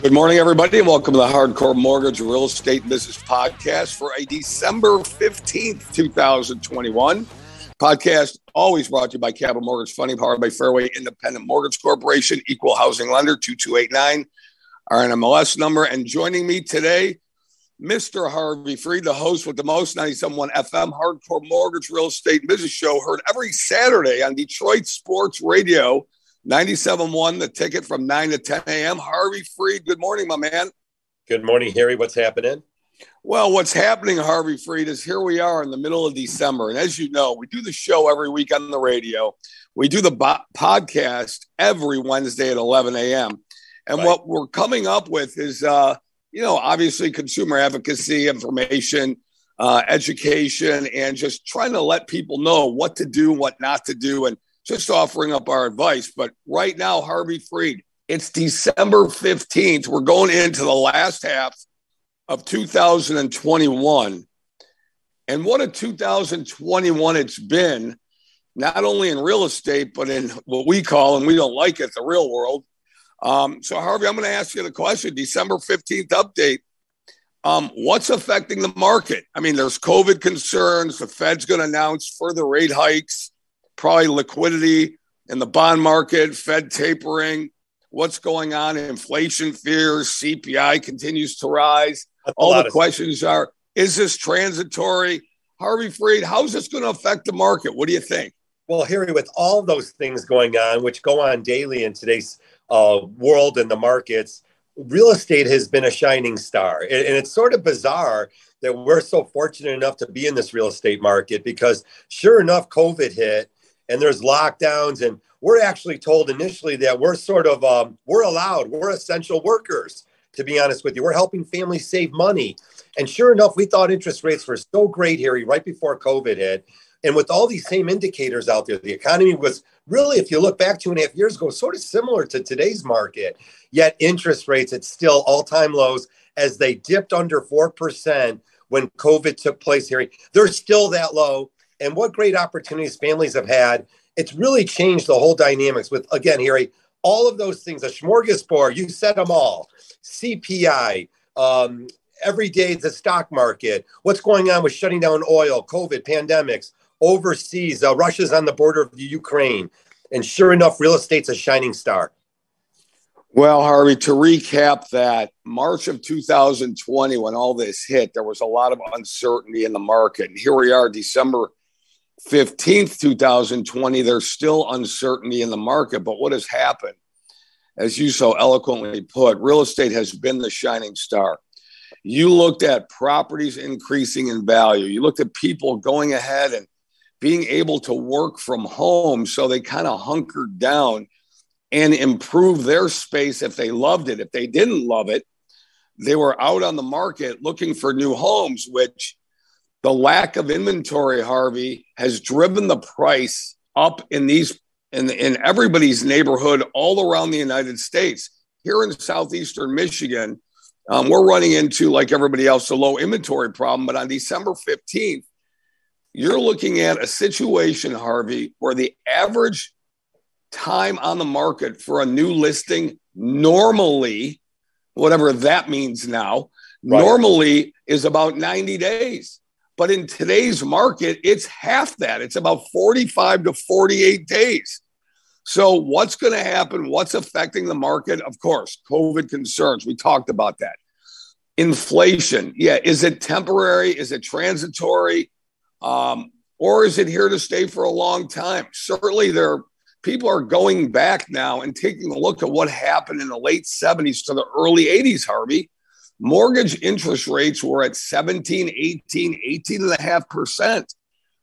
Good morning, everybody, and welcome to the Hardcore Mortgage Real Estate Business Podcast for a December 15th, 2021. Podcast always brought to you by Capital Mortgage Funding, powered by Fairway Independent Mortgage Corporation, Equal Housing Lender, 2289, our NMLS number. And joining me today, Mr. Harvey Freed, the host with the most 97.1 FM Hardcore Mortgage Real Estate Business Show, heard every Saturday on Detroit Sports Radio 97.1, the ticket from 9 to 10 a.m. Harvey Freed, good morning, my man. Good morning, Harry. What's happening? Well, what's happening, Harvey Freed, is here we are in the middle of December. And as you know, we do the show every week on the radio. We do the bo- podcast every Wednesday at 11 a.m. And right. what we're coming up with is, uh, you know, obviously consumer advocacy, information, uh, education, and just trying to let people know what to do, what not to do. And just offering up our advice. But right now, Harvey Freed, it's December 15th. We're going into the last half of 2021. And what a 2021 it's been, not only in real estate, but in what we call, and we don't like it, the real world. Um, so, Harvey, I'm going to ask you the question December 15th update. Um, what's affecting the market? I mean, there's COVID concerns. The Fed's going to announce further rate hikes probably liquidity in the bond market, Fed tapering, what's going on, inflation fears, CPI continues to rise. That's All the questions stuff. are is this transitory? Harvey Freed, how's this going to affect the market? What do you think? Well, Harry, with all those things going on, which go on daily in today's uh, world and the markets, real estate has been a shining star. And, and it's sort of bizarre that we're so fortunate enough to be in this real estate market because, sure enough, COVID hit and there's lockdowns and we're actually told initially that we're sort of um, we're allowed we're essential workers to be honest with you. We're helping families save money. And sure enough we thought interest rates were so great here right before covid hit. And with all these same indicators out there the economy was really if you look back two and a half years ago sort of similar to today's market. Yet interest rates at still all-time lows as they dipped under 4% when covid took place here they're still that low and what great opportunities families have had. It's really changed the whole dynamics with, again, Harry, all of those things, a smorgasbord, you said them all CPI, um, every day the stock market, what's going on with shutting down oil, COVID, pandemics, overseas, uh, Russia's on the border of the Ukraine. And sure enough, real estate's a shining star. Well, Harvey, to recap that, March of 2020, when all this hit, there was a lot of uncertainty in the market. And here we are, December 15th, 2020, there's still uncertainty in the market. But what has happened, as you so eloquently put, real estate has been the shining star. You looked at properties increasing in value, you looked at people going ahead and being able to work from home. So they kind of hunkered down and improve their space if they loved it. If they didn't love it, they were out on the market looking for new homes, which the lack of inventory, Harvey, has driven the price up in these in, in everybody's neighborhood all around the United States. Here in southeastern Michigan, um, we're running into, like everybody else, a low inventory problem. But on December 15th, you're looking at a situation, Harvey, where the average time on the market for a new listing normally, whatever that means now, right. normally is about 90 days. But in today's market, it's half that. It's about 45 to 48 days. So, what's going to happen? What's affecting the market? Of course, COVID concerns. We talked about that. Inflation. Yeah. Is it temporary? Is it transitory? Um, or is it here to stay for a long time? Certainly, there people are going back now and taking a look at what happened in the late 70s to the early 80s, Harvey mortgage interest rates were at 17, 18, 18 and a half percent.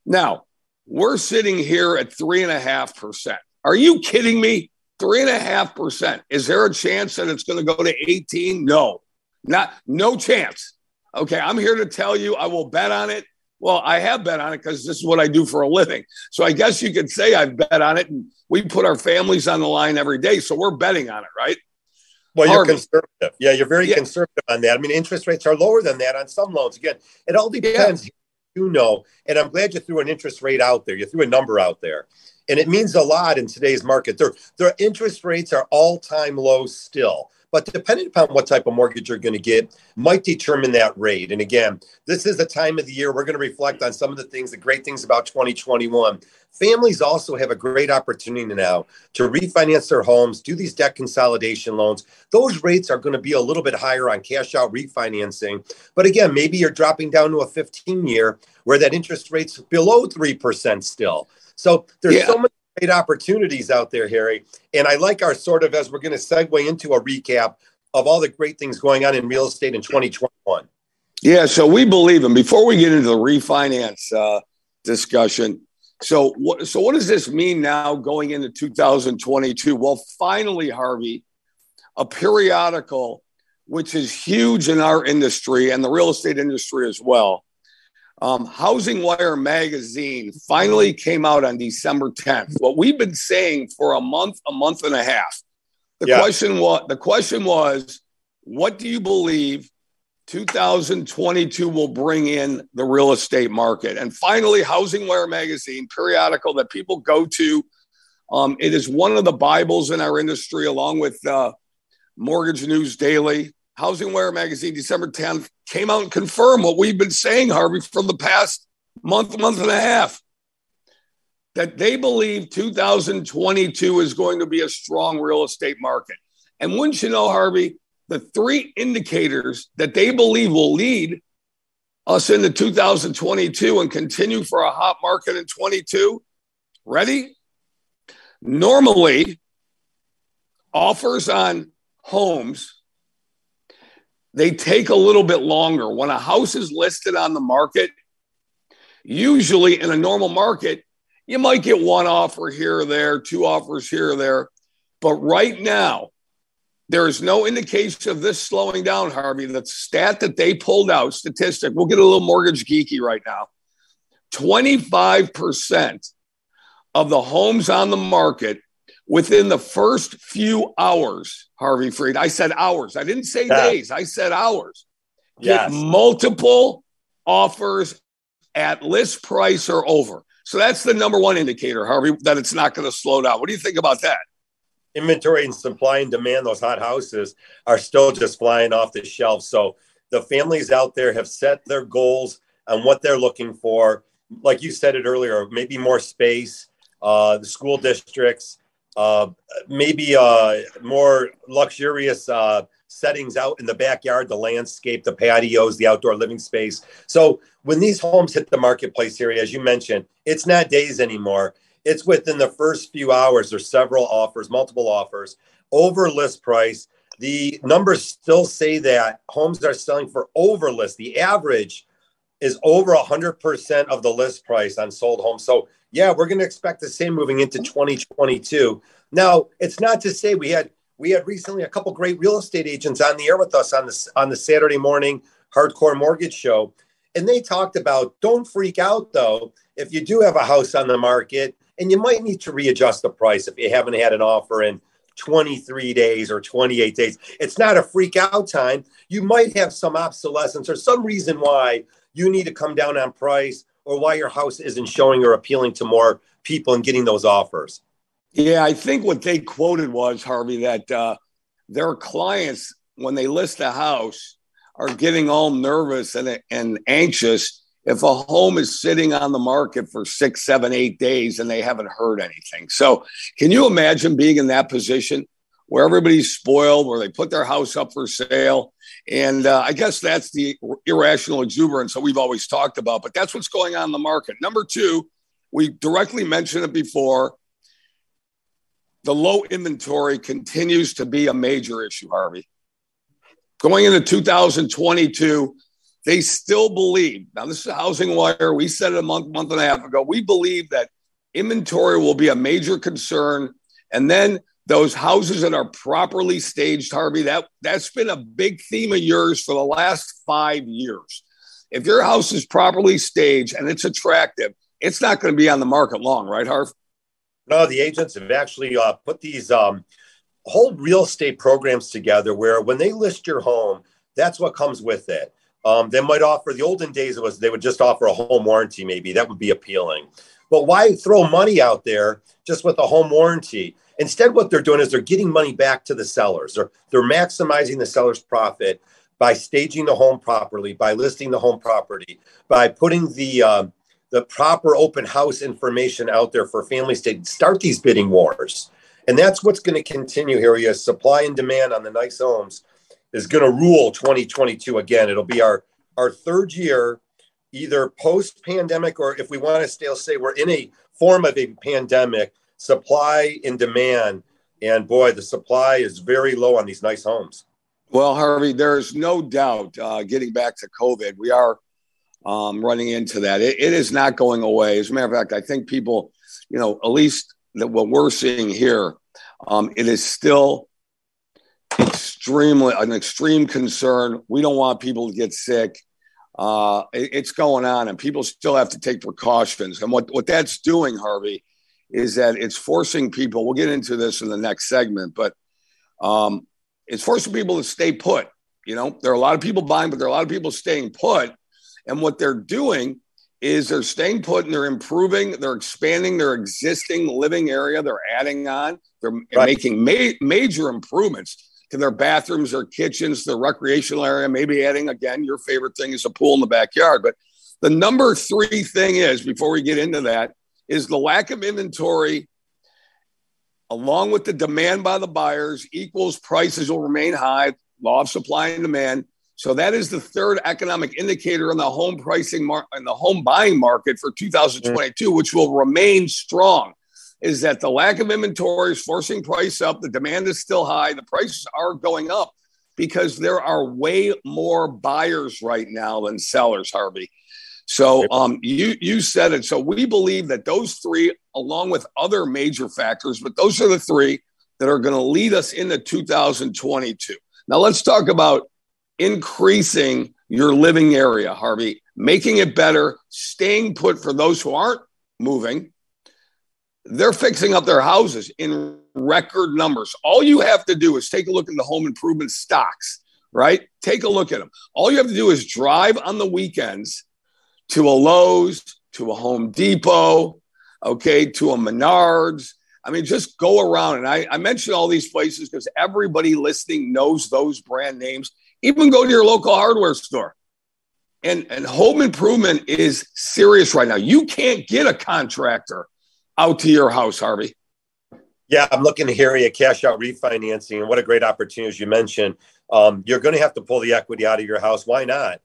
Now we're sitting here at three and a half percent. Are you kidding me? Three and a half percent. Is there a chance that it's going to go to 18? No, not no chance. Okay, I'm here to tell you I will bet on it. Well, I have bet on it because this is what I do for a living. So I guess you could say I've bet on it, and we put our families on the line every day. So we're betting on it, right? Well, you're conservative. Yeah, you're very yeah. conservative on that. I mean, interest rates are lower than that on some loans. Again, it all depends. Yeah. You know, and I'm glad you threw an interest rate out there. You threw a number out there, and it means a lot in today's market. Their their interest rates are all time low still. But depending upon what type of mortgage you're going to get, might determine that rate. And again, this is the time of the year we're going to reflect on some of the things, the great things about 2021. Families also have a great opportunity now to refinance their homes, do these debt consolidation loans. Those rates are going to be a little bit higher on cash out refinancing. But again, maybe you're dropping down to a 15 year where that interest rate's below 3% still. So there's yeah. so many great opportunities out there, Harry. And I like our sort of, as we're going to segue into a recap of all the great things going on in real estate in 2021. Yeah, so we believe in. Before we get into the refinance uh, discussion, so what? So what does this mean now going into 2022? Well, finally, Harvey, a periodical which is huge in our industry and the real estate industry as well, um, Housing Wire magazine finally came out on December 10th. What we've been saying for a month, a month and a half. The yeah. question was the question was, what do you believe 2022 will bring in the real estate market? And finally, Housing Wire magazine, periodical that people go to. Um, it is one of the Bibles in our industry, along with uh, Mortgage News Daily, Housing Wire magazine, December 10th, came out and confirmed what we've been saying, Harvey, for the past month, month and a half. That they believe 2022 is going to be a strong real estate market. And wouldn't you know, Harvey, the three indicators that they believe will lead us into 2022 and continue for a hot market in 22. Ready? Normally, offers on homes they take a little bit longer. When a house is listed on the market, usually in a normal market, you might get one offer here or there, two offers here or there. But right now, there is no indication of this slowing down, Harvey. The stat that they pulled out, statistic, we'll get a little mortgage geeky right now. 25% of the homes on the market within the first few hours, Harvey Freed, I said hours. I didn't say yeah. days. I said hours. Get yes. multiple offers at list price or over. So that's the number one indicator, Harvey, that it's not going to slow down. What do you think about that? Inventory and supply and demand, those hot houses are still just flying off the shelf. So the families out there have set their goals on what they're looking for. Like you said it earlier, maybe more space, uh, the school districts, uh, maybe uh, more luxurious uh, settings out in the backyard, the landscape, the patios, the outdoor living space. So when these homes hit the marketplace here, as you mentioned, it's not days anymore. It's within the first few hours. There's several offers, multiple offers over list price. The numbers still say that homes are selling for over list. The average is over 100% of the list price on sold homes. So yeah, we're going to expect the same moving into 2022. Now, it's not to say we had we had recently a couple great real estate agents on the air with us on the on the Saturday morning hardcore mortgage show, and they talked about don't freak out though if you do have a house on the market and you might need to readjust the price if you haven't had an offer in 23 days or 28 days. It's not a freak out time. You might have some obsolescence or some reason why you need to come down on price or why your house isn't showing or appealing to more people and getting those offers? Yeah, I think what they quoted was Harvey that uh, their clients, when they list a house, are getting all nervous and, and anxious if a home is sitting on the market for six, seven, eight days and they haven't heard anything. So, can you imagine being in that position where everybody's spoiled, where they put their house up for sale and uh, I guess that's the irrational exuberance that we've always talked about, but that's what's going on in the market. Number two, we directly mentioned it before. The low inventory continues to be a major issue, Harvey. Going into 2022, they still believe now, this is Housing Wire. We said it a month, month and a half ago. We believe that inventory will be a major concern. And then those houses that are properly staged, Harvey, that, that's been a big theme of yours for the last five years. If your house is properly staged and it's attractive, it's not going to be on the market long, right, Harv? No, the agents have actually uh, put these um, whole real estate programs together where when they list your home, that's what comes with it. Um, they might offer the olden days it was they would just offer a home warranty, maybe that would be appealing. But why throw money out there just with a home warranty? Instead, what they're doing is they're getting money back to the sellers. They're, they're maximizing the seller's profit by staging the home properly, by listing the home property, by putting the uh, the proper open house information out there for families to start these bidding wars. And that's what's going to continue here. Yes, supply and demand on the nice homes is going to rule 2022 again. It'll be our our third year, either post pandemic or if we want to still say we're in a form of a pandemic, supply and demand. And boy, the supply is very low on these nice homes. Well, Harvey, there's no doubt. Uh, getting back to COVID, we are um, running into that. It, it is not going away. As a matter of fact, I think people, you know, at least what we're seeing here, um, it is still extremely an extreme concern. We don't want people to get sick. Uh, it, it's going on, and people still have to take precautions. And what what that's doing, Harvey, is that it's forcing people. We'll get into this in the next segment, but um, it's forcing people to stay put. You know, there are a lot of people buying, but there are a lot of people staying put. And what they're doing is they're staying put and they're improving, they're expanding their existing living area, they're adding on, they're right. making ma- major improvements to their bathrooms, their kitchens, their recreational area, maybe adding again, your favorite thing is a pool in the backyard. But the number three thing is, before we get into that, is the lack of inventory along with the demand by the buyers equals prices will remain high, law of supply and demand. So that is the third economic indicator in the home pricing mar- in the home buying market for 2022, mm. which will remain strong. Is that the lack of inventory is forcing price up? The demand is still high. The prices are going up because there are way more buyers right now than sellers, Harvey. So um, you you said it. So we believe that those three, along with other major factors, but those are the three that are going to lead us into 2022. Now let's talk about increasing your living area, Harvey, making it better, staying put for those who aren't moving. They're fixing up their houses in record numbers. All you have to do is take a look at the home improvement stocks, right? Take a look at them. All you have to do is drive on the weekends to a Lowe's, to a Home Depot, okay, to a Menards. I mean, just go around. And I, I mentioned all these places because everybody listening knows those brand names. Even go to your local hardware store. And, and home improvement is serious right now. You can't get a contractor out to your house, Harvey. Yeah, I'm looking here at cash out refinancing, and what a great opportunity, as you mentioned. Um, you're going to have to pull the equity out of your house. Why not?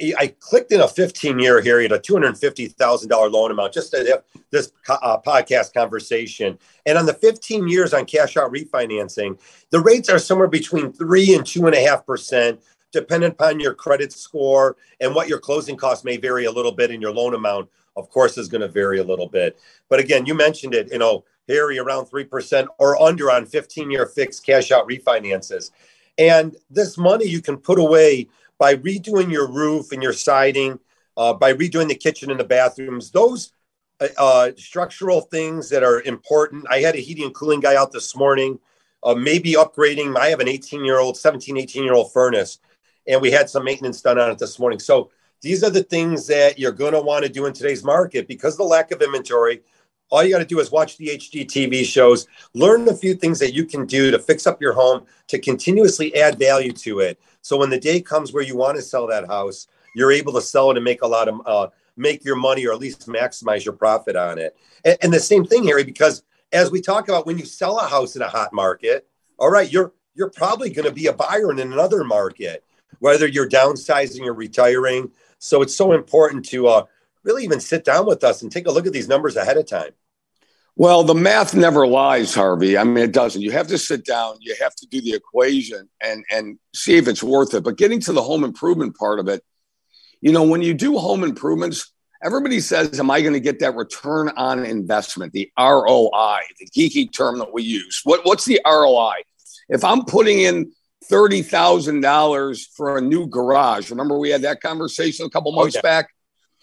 I clicked in a 15 year here at a $250,000 loan amount just to have this uh, podcast conversation. And on the 15 years on cash out refinancing, the rates are somewhere between three and two and a half percent, depending upon your credit score and what your closing costs may vary a little bit. And your loan amount, of course, is going to vary a little bit. But again, you mentioned it, you know, Harry around 3% or under on 15 year fixed cash out refinances. And this money you can put away by redoing your roof and your siding, uh, by redoing the kitchen and the bathrooms, those uh, uh, structural things that are important. I had a heating and cooling guy out this morning, uh, maybe upgrading. I have an 18 year old, 17, 18 year old furnace, and we had some maintenance done on it this morning. So these are the things that you're going to want to do in today's market because the lack of inventory. All you got to do is watch the HGTV shows, learn a few things that you can do to fix up your home, to continuously add value to it. So when the day comes where you want to sell that house, you're able to sell it and make a lot of uh, make your money or at least maximize your profit on it. And, and the same thing, Harry, because as we talk about when you sell a house in a hot market, all right, you're you're probably going to be a buyer in another market, whether you're downsizing or retiring. So it's so important to uh, really even sit down with us and take a look at these numbers ahead of time. Well, the math never lies, Harvey. I mean, it doesn't. You have to sit down, you have to do the equation and and see if it's worth it. But getting to the home improvement part of it, you know, when you do home improvements, everybody says, "Am I going to get that return on investment?" The ROI, the geeky term that we use. What what's the ROI? If I'm putting in thirty thousand dollars for a new garage, remember we had that conversation a couple months oh, okay. back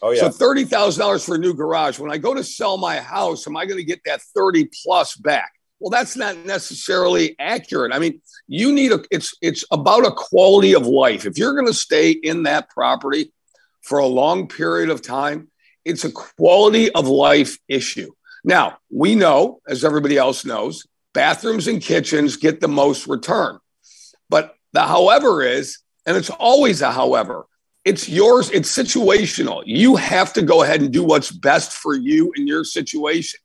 Oh, yeah. So thirty thousand dollars for a new garage. When I go to sell my house, am I going to get that thirty plus back? Well, that's not necessarily accurate. I mean, you need a. It's it's about a quality of life. If you're going to stay in that property for a long period of time, it's a quality of life issue. Now we know, as everybody else knows, bathrooms and kitchens get the most return. But the however is, and it's always a however, it's yours, it's situational. You have to go ahead and do what's best for you in your situation.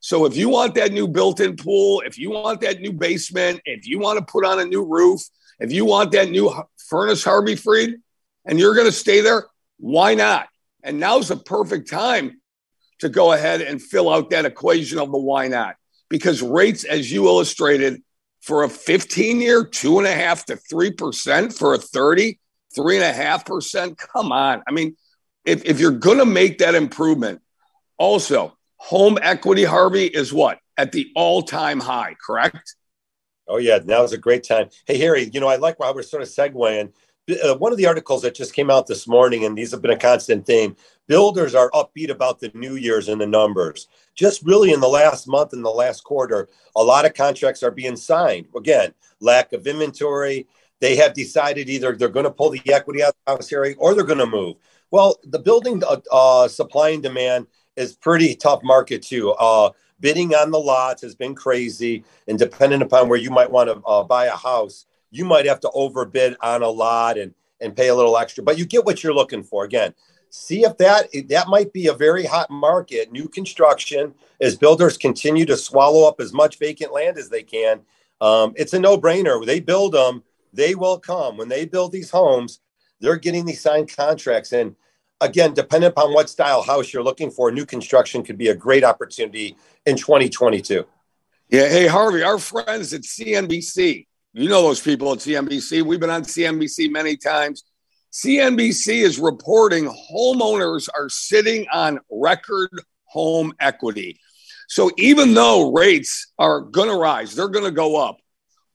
So if you want that new built-in pool, if you want that new basement, if you want to put on a new roof, if you want that new furnace Harvey Freed, and you're going to stay there, why not? And now's the perfect time to go ahead and fill out that equation of the why not. Because rates, as you illustrated, for a 15 year, two and a half to three percent, for a 30, three and a half percent. Come on. I mean, if, if you're going to make that improvement, also, home equity, Harvey, is what? At the all time high, correct? Oh, yeah. Now is a great time. Hey, Harry, you know, I like how we're sort of segueing. Uh, one of the articles that just came out this morning, and these have been a constant theme builders are upbeat about the new year's and the numbers. Just really in the last month and the last quarter, a lot of contracts are being signed. Again, lack of inventory. They have decided either they're going to pull the equity out of the area or they're going to move. Well, the building uh, uh, supply and demand is pretty tough market too. Uh, bidding on the lots has been crazy, and depending upon where you might want to uh, buy a house, you might have to overbid on a lot and and pay a little extra. But you get what you're looking for. Again, see if that that might be a very hot market. New construction as builders continue to swallow up as much vacant land as they can. Um, it's a no brainer. They build them, they will come. When they build these homes, they're getting these signed contracts and again, depending upon what style house you're looking for, new construction could be a great opportunity in 2022. Yeah. Hey, Harvey, our friends at CNBC, you know those people at CNBC. We've been on CNBC many times. CNBC is reporting homeowners are sitting on record home equity. So even though rates are going to rise, they're going to go up.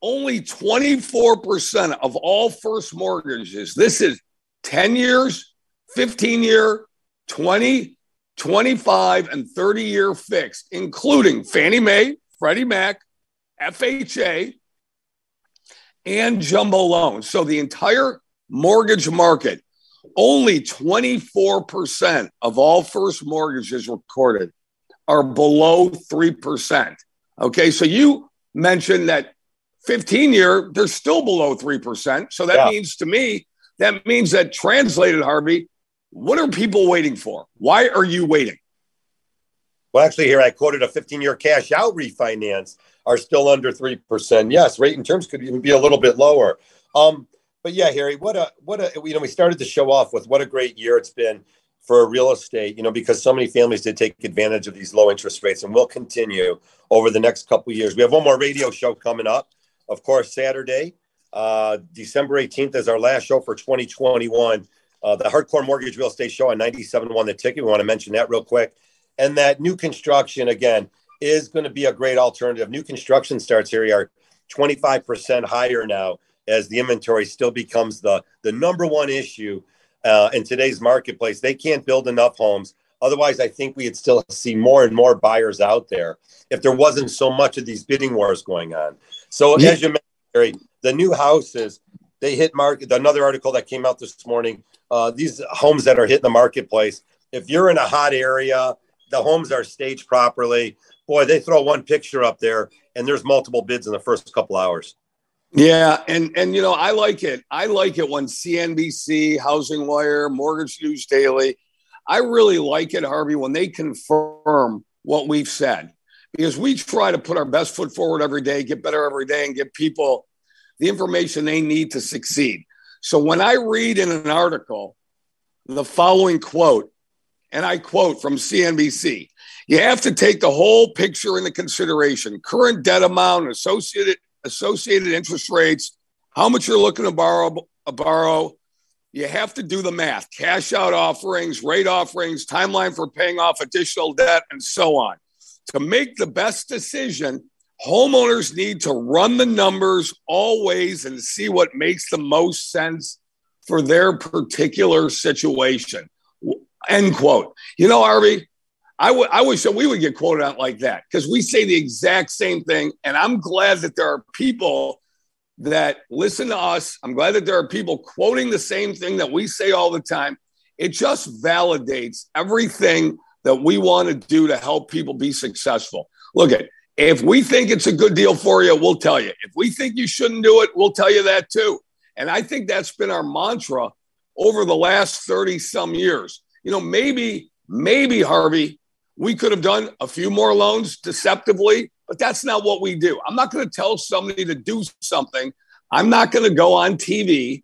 Only 24% of all first mortgages, this is 10 years, 15 year, 20, 25, and 30 year fixed, including Fannie Mae, Freddie Mac, FHA, and jumbo loans. So the entire mortgage market, only 24% of all first mortgages recorded are below 3%. Okay, so you mentioned that 15 year, they're still below 3%. So that yeah. means to me, that means that translated, Harvey, what are people waiting for? Why are you waiting? Well, actually, here I quoted a 15 year cash out refinance are still under 3%. Yes, rate and terms could even be a little bit lower. Um, but yeah, Harry, what a, what a, you know, we started to show off with what a great year it's been for real estate, you know, because so many families did take advantage of these low interest rates and will continue over the next couple years. We have one more radio show coming up, of course, Saturday, uh, December 18th is our last show for 2021 uh, the Hardcore Mortgage Real Estate Show on 97 one the ticket. We want to mention that real quick. And that new construction, again, is going to be a great alternative. New construction starts here are 25% higher now as the inventory still becomes the, the number one issue uh, in today's marketplace. They can't build enough homes. Otherwise, I think we'd still see more and more buyers out there if there wasn't so much of these bidding wars going on. So, yeah. as you mentioned, the new houses, they hit market. Another article that came out this morning uh, these homes that are hitting the marketplace. If you're in a hot area, the homes are staged properly. Boy, they throw one picture up there, and there's multiple bids in the first couple hours. Yeah, and and you know I like it. I like it when CNBC, Housing Wire, Mortgage News Daily. I really like it, Harvey, when they confirm what we've said because we try to put our best foot forward every day, get better every day, and give people the information they need to succeed. So when I read in an article the following quote, and I quote from CNBC, you have to take the whole picture into consideration current debt amount, associated, associated interest rates, how much you're looking to borrow, borrow. You have to do the math cash out offerings, rate offerings, timeline for paying off additional debt, and so on. To make the best decision, homeowners need to run the numbers always and see what makes the most sense for their particular situation. End quote. You know, Harvey, I, w- I wish that we would get quoted out like that because we say the exact same thing. And I'm glad that there are people that listen to us. I'm glad that there are people quoting the same thing that we say all the time. It just validates everything that we want to do to help people be successful. Look at If we think it's a good deal for you, we'll tell you. If we think you shouldn't do it, we'll tell you that too. And I think that's been our mantra over the last 30 some years. You know, maybe, maybe, Harvey, we could have done a few more loans deceptively, but that's not what we do. I'm not going to tell somebody to do something. I'm not going to go on TV.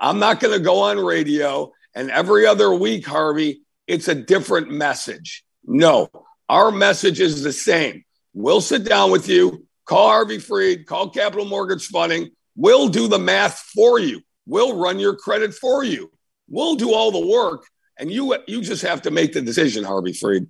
I'm not going to go on radio. And every other week, Harvey, it's a different message. No, our message is the same. We'll sit down with you, call Harvey Freed, call Capital Mortgage Funding. We'll do the math for you. We'll run your credit for you. We'll do all the work, and you you just have to make the decision, Harvey Freed.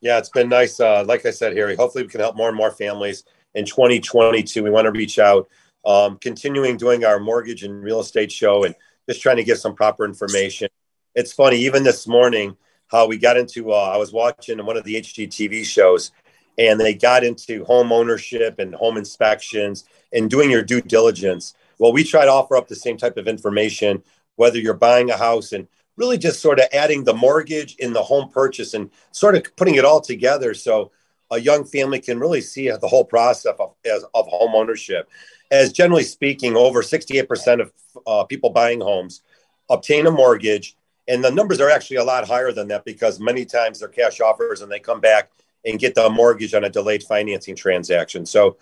Yeah, it's been nice. Uh, like I said, Harry, hopefully we can help more and more families in 2022. We want to reach out, um, continuing doing our mortgage and real estate show and just trying to get some proper information. It's funny, even this morning, how we got into, uh, I was watching one of the HGTV shows and they got into home ownership and home inspections and doing your due diligence. Well, we try to offer up the same type of information, whether you're buying a house and really just sort of adding the mortgage in the home purchase and sort of putting it all together so a young family can really see the whole process of, of home ownership. As generally speaking, over 68% of uh, people buying homes obtain a mortgage. And the numbers are actually a lot higher than that because many times they're cash offers and they come back and get the mortgage on a delayed financing transaction. So,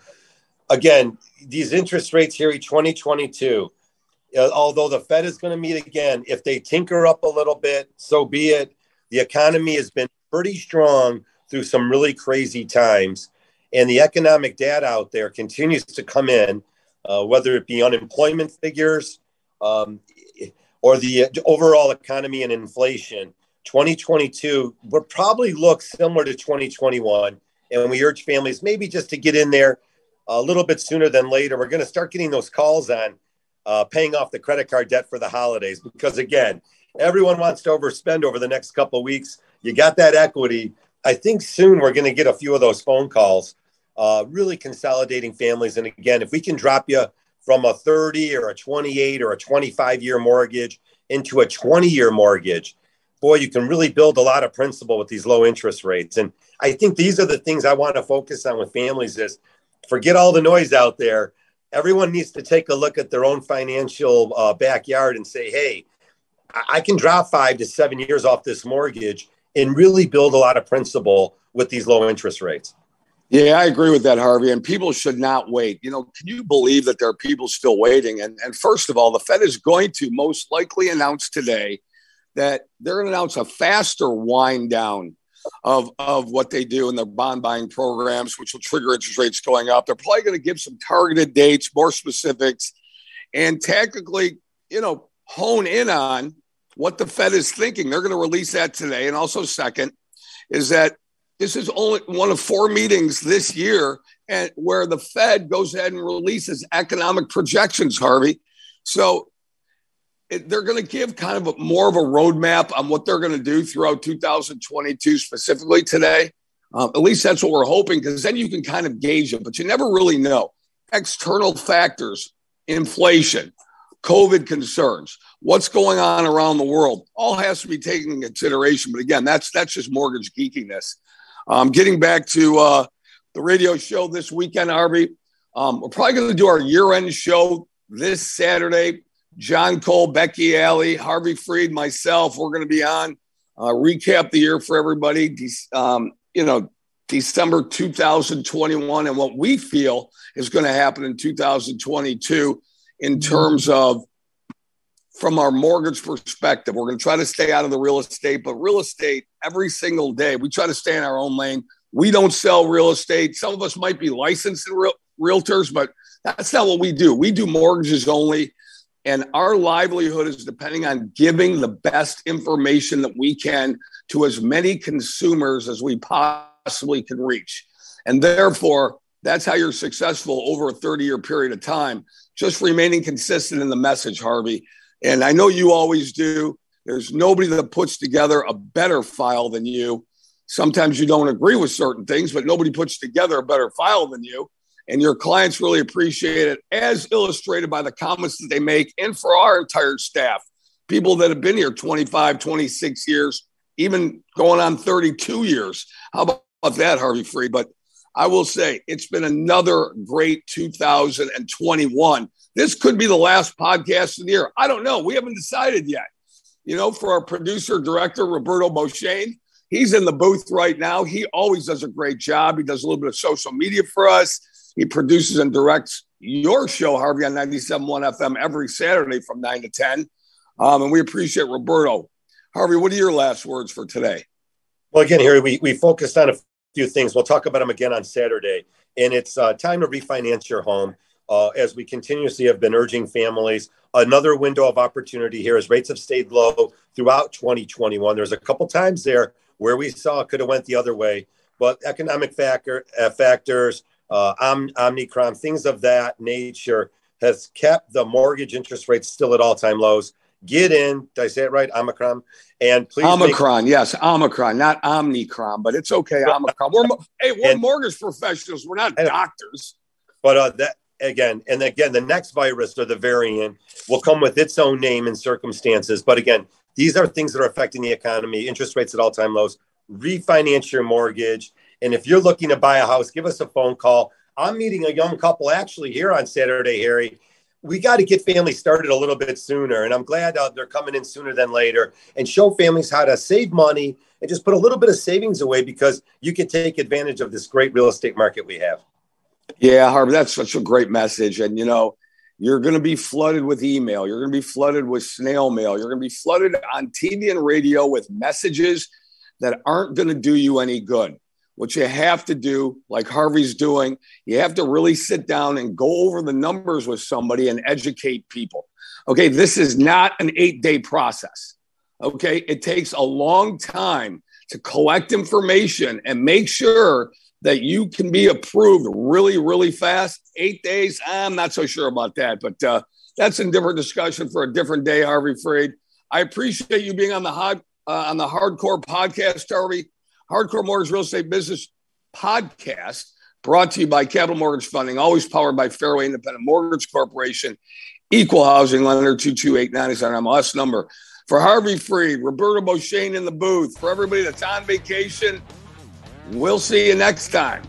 again, these interest rates here in 2022, uh, although the Fed is going to meet again, if they tinker up a little bit, so be it. The economy has been pretty strong through some really crazy times, and the economic data out there continues to come in, uh, whether it be unemployment figures um, or the overall economy and inflation. 2022 will probably look similar to 2021, and we urge families maybe just to get in there a little bit sooner than later. We're going to start getting those calls on uh, paying off the credit card debt for the holidays because again everyone wants to overspend over the next couple weeks. You got that equity. I think soon we're going to get a few of those phone calls uh, really consolidating families. And again if we can drop you from a 30 or a 28 or a 25 year mortgage into a 20 year mortgage boy you can really build a lot of principal with these low interest rates. And i think these are the things i want to focus on with families is forget all the noise out there everyone needs to take a look at their own financial uh, backyard and say, hey, I can drop five to seven years off this mortgage and really build a lot of principal with these low interest rates. Yeah, I agree with that, Harvey. And people should not wait. You know, can you believe that there are people still waiting? And, and first of all, the Fed is going to most likely announce today that they're going to announce a faster wind down of, of what they do in their bond buying programs, which will trigger interest rates going up. They're probably going to give some targeted dates, more specifics, and tactically, you know, hone in on what the Fed is thinking. They're going to release that today. And also, second, is that this is only one of four meetings this year and where the Fed goes ahead and releases economic projections, Harvey. So they're going to give kind of a, more of a roadmap on what they're going to do throughout 2022, specifically today. Um, at least that's what we're hoping, because then you can kind of gauge it, but you never really know. External factors, inflation, COVID concerns, what's going on around the world, all has to be taken into consideration. But again, that's that's just mortgage geekiness. Um, getting back to uh, the radio show this weekend, Arby, um, we're probably going to do our year-end show this Saturday. John Cole, Becky Alley, Harvey Freed, myself, we're going to be on. Uh, recap the year for everybody. Um, you know, December 2021 and what we feel is going to happen in 2022 in terms of from our mortgage perspective. We're going to try to stay out of the real estate, but real estate every single day, we try to stay in our own lane. We don't sell real estate. Some of us might be licensed real, realtors, but that's not what we do. We do mortgages only. And our livelihood is depending on giving the best information that we can to as many consumers as we possibly can reach. And therefore, that's how you're successful over a 30 year period of time, just remaining consistent in the message, Harvey. And I know you always do. There's nobody that puts together a better file than you. Sometimes you don't agree with certain things, but nobody puts together a better file than you and your clients really appreciate it, as illustrated by the comments that they make, and for our entire staff, people that have been here 25, 26 years, even going on 32 years. How about that, Harvey Free? But I will say it's been another great 2021. This could be the last podcast of the year. I don't know. We haven't decided yet. You know, for our producer, director, Roberto Moshane, he's in the booth right now. He always does a great job. He does a little bit of social media for us. He produces and directs your show, Harvey, on 97.1 FM every Saturday from 9 to 10. Um, and we appreciate Roberto. Harvey, what are your last words for today? Well, again, Harry, we, we focused on a few things. We'll talk about them again on Saturday. And it's uh, time to refinance your home. Uh, as we continuously have been urging families, another window of opportunity here as rates have stayed low throughout 2021. There's a couple times there where we saw it could have went the other way, but economic factor, uh, factors, uh, Om- Omicron, things of that nature has kept the mortgage interest rates still at all-time lows. Get in. Did I say it right? Omicron. And please. Omicron, make- yes, Omicron, not Omnicron, but it's okay. Omicron. We're hey, we're and, mortgage professionals. We're not doctors. But uh, that again, and again, the next virus or the variant will come with its own name and circumstances. But again, these are things that are affecting the economy. Interest rates at all-time lows. Refinance your mortgage, and if you're looking to buy a house, give us a phone call. I'm meeting a young couple actually here on Saturday, Harry we got to get families started a little bit sooner. And I'm glad uh, they're coming in sooner than later and show families how to save money and just put a little bit of savings away because you can take advantage of this great real estate market we have. Yeah, Harvey, that's such a great message. And, you know, you're going to be flooded with email. You're going to be flooded with snail mail. You're going to be flooded on TV and radio with messages that aren't going to do you any good what you have to do, like Harvey's doing, you have to really sit down and go over the numbers with somebody and educate people. Okay, this is not an eight day process. Okay, it takes a long time to collect information and make sure that you can be approved really, really fast. Eight days, I'm not so sure about that, but uh, that's a different discussion for a different day, Harvey Freed. I appreciate you being on the hard, uh, on the hardcore podcast, Harvey. Hardcore Mortgage Real Estate Business Podcast, brought to you by Capital Mortgage Funding, always powered by Fairway Independent Mortgage Corporation, Equal Housing Lender 2289 is our MLS number. For Harvey Freed, Roberto Moshane in the booth, for everybody that's on vacation, we'll see you next time.